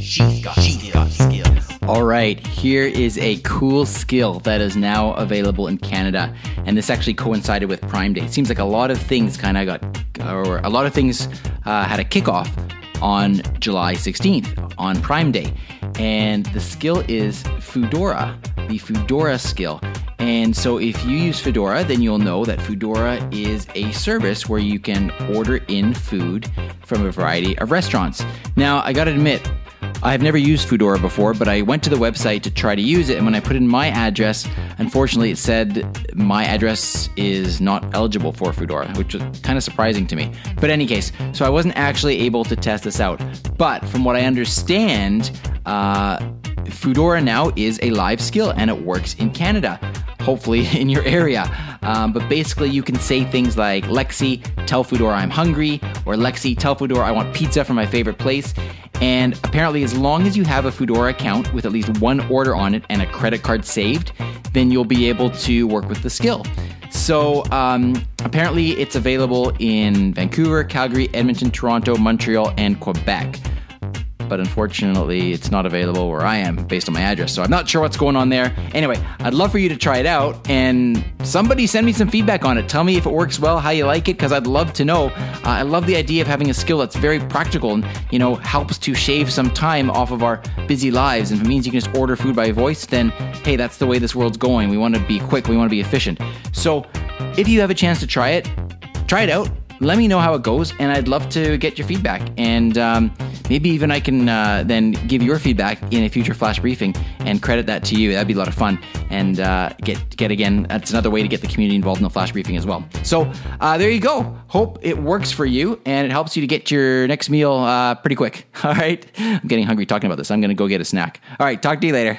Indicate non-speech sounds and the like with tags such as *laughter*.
She's got, she's got skills. All right, here is a cool skill that is now available in Canada, and this actually coincided with Prime Day. It seems like a lot of things kind of got, or a lot of things uh, had a kickoff on July 16th on Prime Day, and the skill is Foodora, the Foodora skill. And so, if you use Foodora, then you'll know that Foodora is a service where you can order in food from a variety of restaurants. Now, I gotta admit, I've never used Foodora before, but I went to the website to try to use it, and when I put in my address, unfortunately, it said my address is not eligible for Foodora, which was kind of surprising to me. But any case, so I wasn't actually able to test this out. But from what I understand, uh, Foodora now is a live skill and it works in Canada, hopefully *laughs* in your area. Um, but basically, you can say things like, Lexi, tell Foodora I'm hungry, or Lexi, tell Foodora I want pizza from my favorite place. And apparently, as long as you have a Foodora account with at least one order on it and a credit card saved, then you'll be able to work with the skill. So um, apparently, it's available in Vancouver, Calgary, Edmonton, Toronto, Montreal, and Quebec but unfortunately, it's not available where I am based on my address. So I'm not sure what's going on there. Anyway, I'd love for you to try it out and somebody send me some feedback on it. Tell me if it works well, how you like it, because I'd love to know. Uh, I love the idea of having a skill that's very practical and, you know, helps to shave some time off of our busy lives. And if it means you can just order food by voice, then hey, that's the way this world's going. We want to be quick, we want to be efficient. So if you have a chance to try it, try it out let me know how it goes, and I'd love to get your feedback. And um, maybe even I can uh, then give your feedback in a future flash briefing and credit that to you. That'd be a lot of fun. And uh, get get again, that's another way to get the community involved in the flash briefing as well. So uh, there you go. Hope it works for you and it helps you to get your next meal uh, pretty quick. *laughs* All right. I'm getting hungry talking about this. I'm going to go get a snack. All right. Talk to you later.